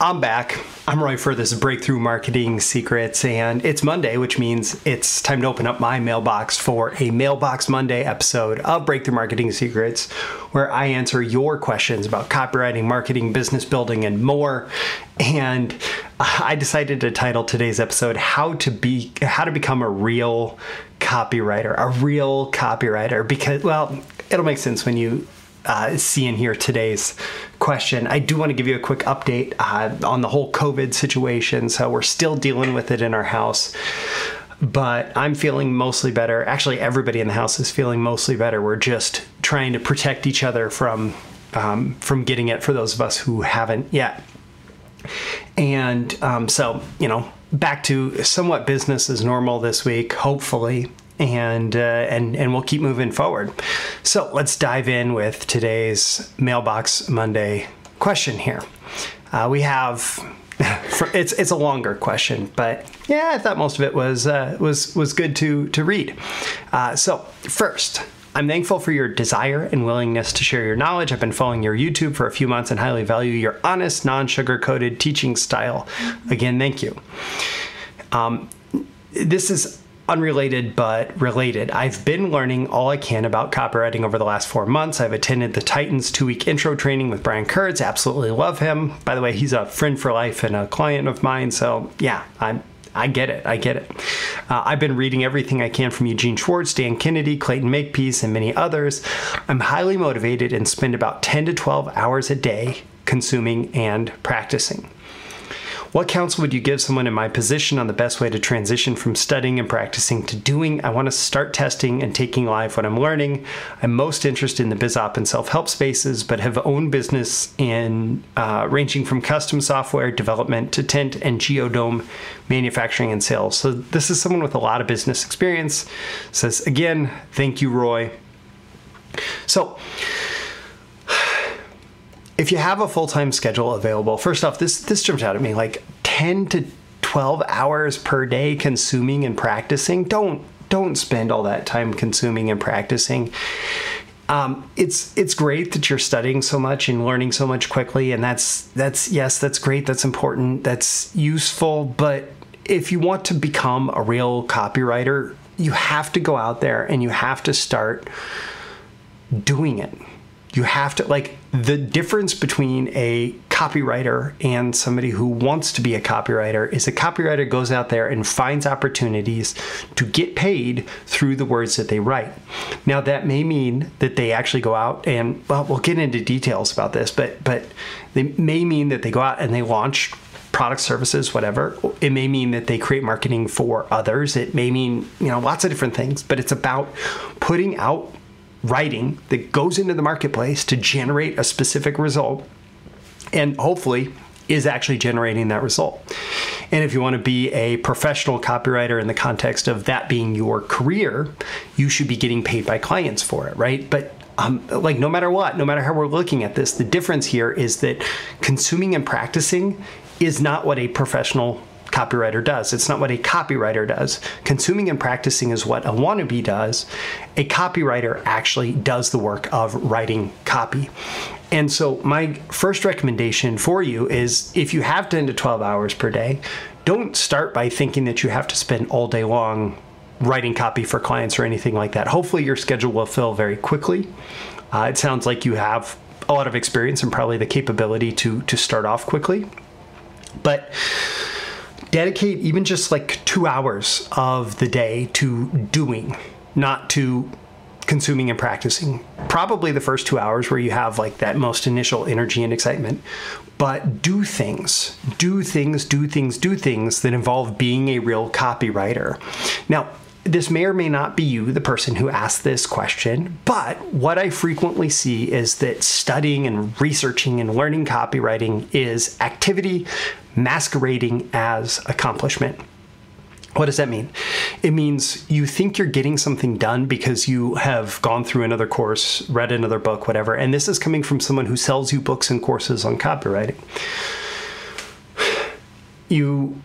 I'm back. I'm Roy Furr this Breakthrough Marketing Secrets, and it's Monday, which means it's time to open up my mailbox for a Mailbox Monday episode of Breakthrough Marketing Secrets, where I answer your questions about copywriting, marketing, business building, and more. And uh, I decided to title today's episode "How to Be How to Become a Real Copywriter," a real copywriter, because well, it'll make sense when you uh, see hear today's question. I do want to give you a quick update uh, on the whole COVID situation. So we're still dealing with it in our house. But I'm feeling mostly better. Actually, everybody in the house is feeling mostly better. We're just trying to protect each other from um, from getting it for those of us who haven't yet. And um, so, you know, back to somewhat business as normal this week, hopefully and uh, and and we'll keep moving forward. So let's dive in with today's Mailbox Monday question here. Uh, we have. it's it's a longer question, but yeah, I thought most of it was uh, was was good to to read. Uh, so first, I'm thankful for your desire and willingness to share your knowledge. I've been following your YouTube for a few months and highly value your honest, non sugar coated teaching style. Again, thank you. Um, this is unrelated but related. I've been learning all I can about copywriting over the last four months. I've attended the Titans two week intro training with Brian Kurtz. Absolutely love him. By the way, he's a friend for life and a client of mine. So, yeah, I'm I get it. I get it. Uh, I've been reading everything I can from Eugene Schwartz, Dan Kennedy, Clayton Makepeace, and many others. I'm highly motivated and spend about 10 to 12 hours a day consuming and practicing. What counsel would you give someone in my position on the best way to transition from studying and practicing to doing? I want to start testing and taking live what I'm learning. I'm most interested in the biz op and self help spaces, but have owned business in uh, ranging from custom software development to tent and geodome manufacturing and sales. So this is someone with a lot of business experience. Says again, thank you, Roy. So if you have a full-time schedule available, first off, this this jumped out at me like 10 to 12 hours per day consuming and practicing. Don't don't spend all that time consuming and practicing. Um, it's it's great that you're studying so much and learning so much quickly, and that's that's yes, that's great, that's important, that's useful. But if you want to become a real copywriter, you have to go out there and you have to start doing it you have to like the difference between a copywriter and somebody who wants to be a copywriter is a copywriter goes out there and finds opportunities to get paid through the words that they write. Now that may mean that they actually go out and well we'll get into details about this, but but they may mean that they go out and they launch product services whatever it may mean that they create marketing for others it may mean you know lots of different things but it's about putting out writing that goes into the marketplace to generate a specific result and hopefully is actually generating that result. And if you want to be a professional copywriter in the context of that being your career, you should be getting paid by clients for it, right? But um, like no matter what, no matter how we're looking at this, the difference here is that consuming and practicing is not what a professional copywriter does. It's not what a copywriter does. Consuming and practicing is what a wannabe does. A copywriter actually does the work of writing copy. And so, my first recommendation for you is if you have 10 to 12 hours per day, don't start by thinking that you have to spend all day long writing copy for clients or anything like that. Hopefully, your schedule will fill very quickly. Uh, it sounds like you have a lot of experience and probably the capability to to start off quickly. But dedicate even just like two hours of the day to doing, not to consuming and practicing. Probably the first two hours where you have like that most initial energy and excitement. But do things, do things, do things, do things that involve being a real copywriter. Now, this may or may not be you, the person who asked this question, but what I frequently see is that studying and researching and learning copywriting is activity masquerading as accomplishment. What does that mean? It means you think you're getting something done because you have gone through another course, read another book, whatever. And this is coming from someone who sells you books and courses on copywriting. You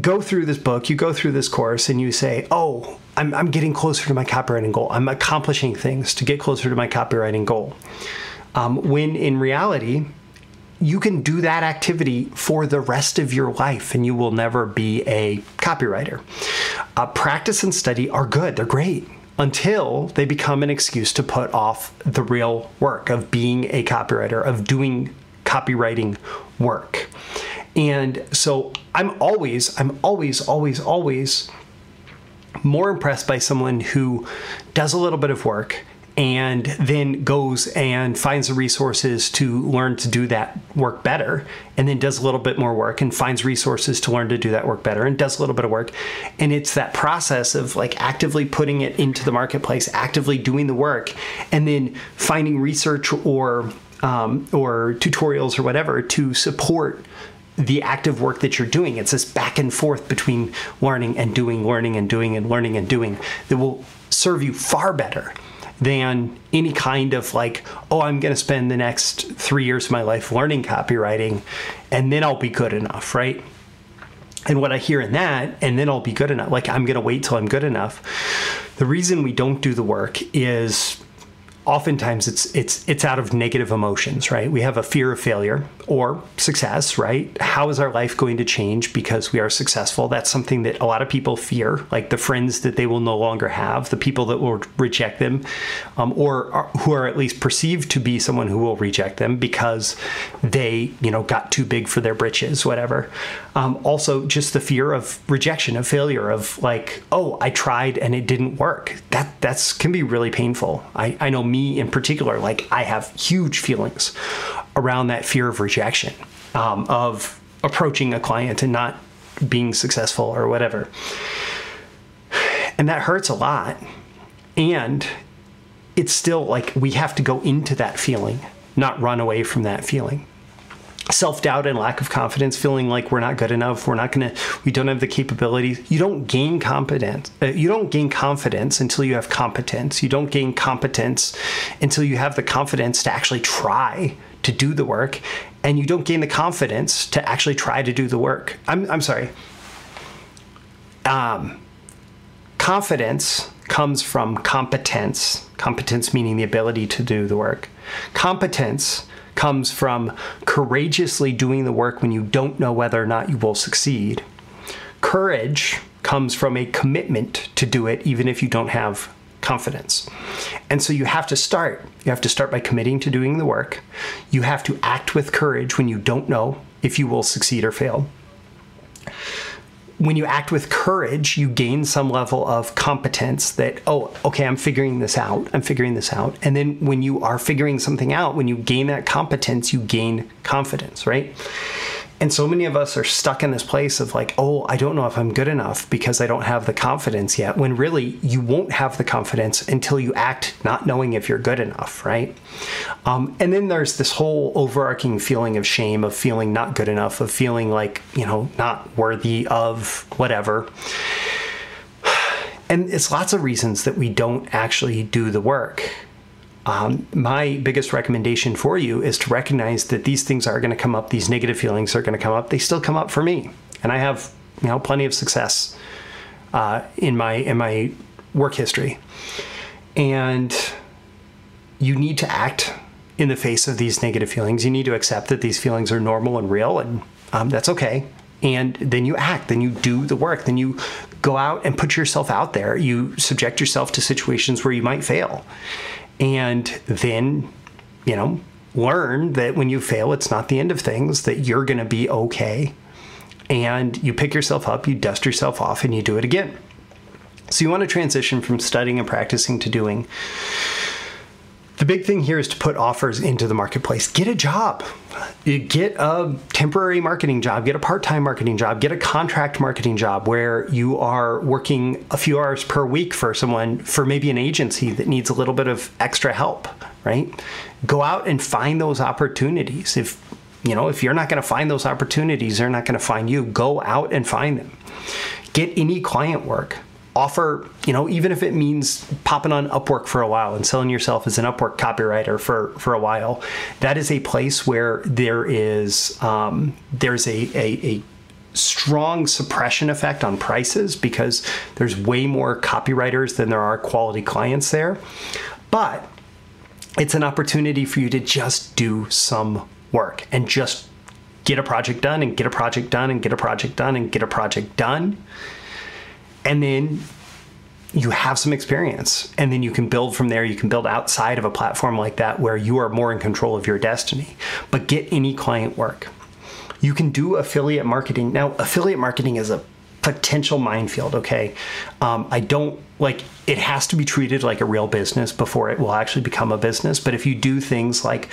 go through this book, you go through this course, and you say, Oh, I'm, I'm getting closer to my copywriting goal. I'm accomplishing things to get closer to my copywriting goal. Um, when in reality, you can do that activity for the rest of your life and you will never be a copywriter. Uh, practice and study are good, they're great until they become an excuse to put off the real work of being a copywriter, of doing copywriting work. And so I'm always, I'm always, always, always more impressed by someone who does a little bit of work and then goes and finds the resources to learn to do that work better and then does a little bit more work and finds resources to learn to do that work better and does a little bit of work and it's that process of like actively putting it into the marketplace actively doing the work and then finding research or um, or tutorials or whatever to support the active work that you're doing. It's this back and forth between learning and doing, learning and doing, and learning and doing that will serve you far better than any kind of like, oh, I'm going to spend the next three years of my life learning copywriting and then I'll be good enough, right? And what I hear in that, and then I'll be good enough, like I'm going to wait till I'm good enough. The reason we don't do the work is oftentimes it's it's it's out of negative emotions right we have a fear of failure or success right? How is our life going to change because we are successful? That's something that a lot of people fear like the friends that they will no longer have the people that will reject them um, or are, who are at least perceived to be someone who will reject them because they you know got too big for their britches whatever. Um, also just the fear of rejection of failure of like oh i tried and it didn't work. That that's can be really painful. I i know me me in particular, like I have huge feelings around that fear of rejection, um, of approaching a client and not being successful or whatever. And that hurts a lot. And it's still like we have to go into that feeling, not run away from that feeling self doubt and lack of confidence, feeling like we're not good enough, we're not gonna, we don't have the capabilities. You don't gain competence. Uh, you don't gain confidence until you have competence. You don't gain competence until you have the confidence to actually try to do the work, and you don't gain the confidence to actually try to do the work. I'm, I'm sorry. Um, confidence comes from competence. Competence meaning the ability to do the work. Competence comes from courageously doing the work when you don't know whether or not you will succeed. Courage comes from a commitment to do it even if you don't have confidence. And so you have to start. You have to start by committing to doing the work. You have to act with courage when you don't know if you will succeed or fail when you act with courage, you gain some level of competence that, oh, okay, I'm figuring this out. I'm figuring this out. And then when you are figuring something out, when you gain that competence, you gain confidence, right? And so many of us are stuck in this place of like, oh, I don't know if I'm good enough because I don't have the confidence yet. When really you won't have the confidence until you act not knowing if you're good enough, right? Um, and then there's this whole overarching feeling of shame, of feeling not good enough, of feeling like, you know, not worthy of whatever. And it's lots of reasons that we don't actually do the work. Um, my biggest recommendation for you is to recognize that these things are going to come up. These negative feelings are going to come up. They still come up for me, and I have you know plenty of success uh, in my in my work history. And you need to act in the face of these negative feelings. You need to accept that these feelings are normal and real, and um, that's okay. And then you act, then you do the work, then you go out and put yourself out there. You subject yourself to situations where you might fail and then, you know, learn that when you fail, it's not the end of things, that you're going to be okay. And you pick yourself up, you dust yourself off, and you do it again. So you want to transition from studying and practicing to doing. The big thing here is to put offers into the marketplace. Get a job. Get a temporary marketing job, get a part time marketing job, get a contract marketing job where you are working a few hours per week for someone, for maybe an agency that needs a little bit of extra help, right? Go out and find those opportunities. If you know, if you're not going to find those opportunities, they're not going to find you. Go out and find them. Get any client work offer, you know, even if it means popping on Upwork for a while and selling yourself as an Upwork copywriter for for a while, that is a place where there is um, there's a, a, a strong suppression effect on prices because there's way more copywriters than there are quality clients there. But it's an opportunity for you to just do some work and just get a project done and get a project done and get a project done and get a project done. Then you have some experience. And then you can build from there. You can build outside of a platform like that where you are more in control of your destiny. But get any client work. You can do affiliate marketing. Now affiliate marketing is a potential minefield okay? Um, i don't like it has to be treated like a real business before it will actually become a business. But if you do things like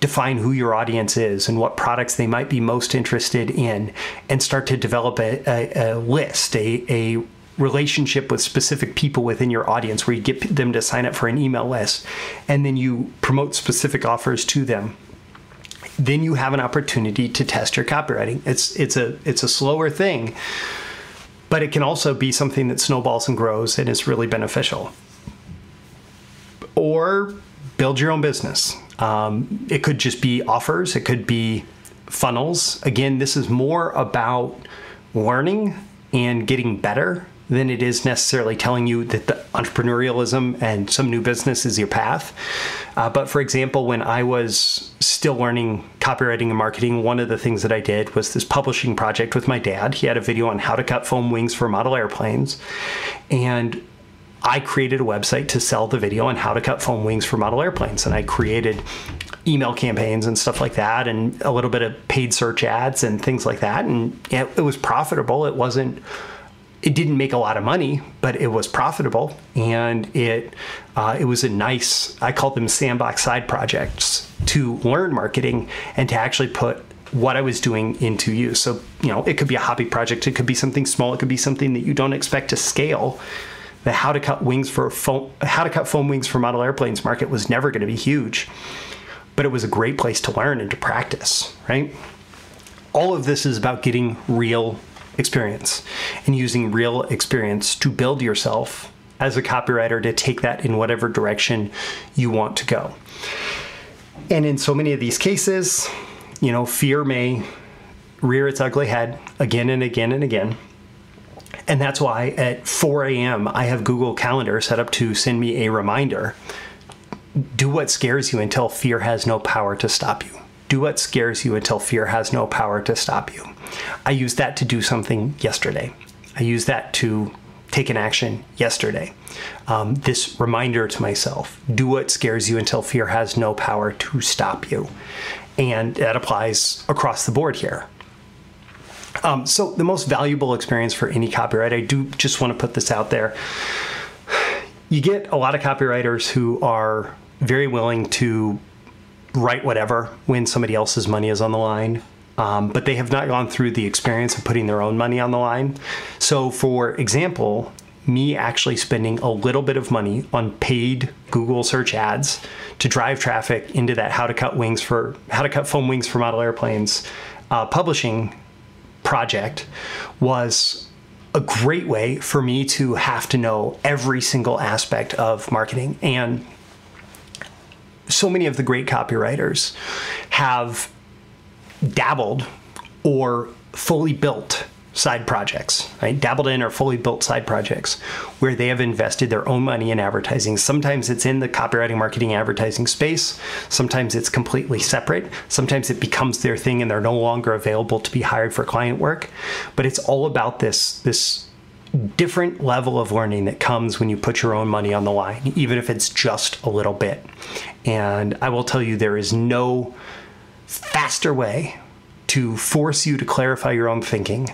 define who your audience is and what products they might be most interested in and start to develop a, a, a list a, a relationship with specific people within your audience where you get them to sign up for an email list and then you promote specific offers to them then you have an opportunity to test your copywriting. It's it's a it's a slower thing but it can also be something that snowballs and grows and is really beneficial. Or build your own business. Um, it could just be offers. It could be funnels. Again this is more about learning and getting better than it is necessarily telling you that the entrepreneurialism and some new business is your path. Uh, but for example, when I was still learning copywriting and marketing, one of the things that I did was this publishing project with my dad. He had a video on how to cut foam wings for model airplanes. And I created a website to sell the video on how to cut foam wings for model airplanes. And I created email campaigns and stuff like that, and a little bit of paid search ads and things like that. And it, it was profitable. It wasn't it didn't make a lot of money, but it was profitable, and it uh, it was a nice. I call them sandbox side projects to learn marketing and to actually put what I was doing into use. So you know, it could be a hobby project, it could be something small, it could be something that you don't expect to scale. The how to cut wings for foam, how to cut foam wings for model airplanes market was never going to be huge, but it was a great place to learn and to practice. Right. All of this is about getting real experience and using real experience to build yourself as a copywriter to take that in whatever direction you want to go. And in so many of these cases, you know, fear may rear its ugly head again and again and again. And that's why at 4 a.m., I have Google Calendar set up to send me a reminder do what scares you until fear has no power to stop you. Do what scares you until fear has no power to stop you. I used that to do something yesterday. I used that to take an action yesterday. Um, this reminder to myself do what scares you until fear has no power to stop you. And that applies across the board here. Um, so, the most valuable experience for any copyright, I do just want to put this out there. You get a lot of copywriters who are very willing to write whatever when somebody else's money is on the line. Um, but they have not gone through the experience of putting their own money on the line. So, for example, me actually spending a little bit of money on paid Google search ads to drive traffic into that how to cut wings for how to cut foam wings for model airplanes uh, publishing project was a great way for me to have to know every single aspect of marketing and so many of the great copywriters have dabbled or fully built side projects, right? Dabbled in or fully built side projects where they have invested their own money in advertising. Sometimes it's in the copywriting, marketing, advertising space. Sometimes it's completely separate. Sometimes it becomes their thing and they're no longer available to be hired for client work. But it's all about this this different level of learning that comes when you put your own money on the line, even if it's just a little bit. And I will tell you, there is no faster way to force you to clarify your own thinking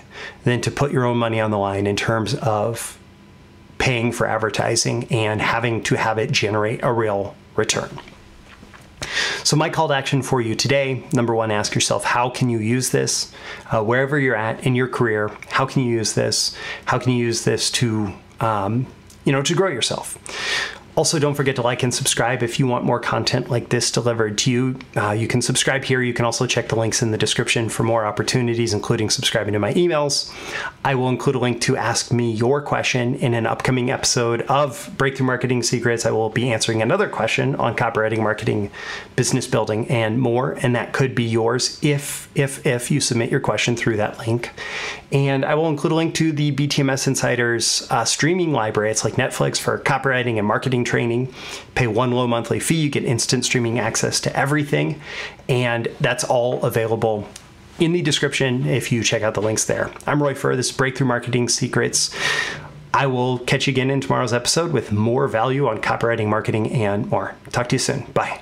than to put your own money on the line in terms of paying for advertising and having to have it generate a real return. So, my call to action for you today number one, ask yourself how can you use this uh, wherever you're at in your career? How can you use this? How can you use this to, um, you know, to grow yourself? Also, don't forget to like and subscribe if you want more content like this delivered to you. Uh, you can subscribe here. You can also check the links in the description for more opportunities, including subscribing to my emails. I will include a link to ask me your question in an upcoming episode of Breakthrough Marketing Secrets. I will be answering another question on copywriting, marketing, business building, and more. And that could be yours if if if you submit your question through that link. And I will include a link to the BTMS Insiders uh, streaming library. It's like Netflix for copywriting and marketing training. Pay one low monthly fee, you get instant streaming access to everything, and that's all available in the description if you check out the links there. I'm Roy Furr. This is Breakthrough Marketing Secrets. I will catch you again in tomorrow's episode with more value on copywriting, marketing, and more. Talk to you soon. Bye.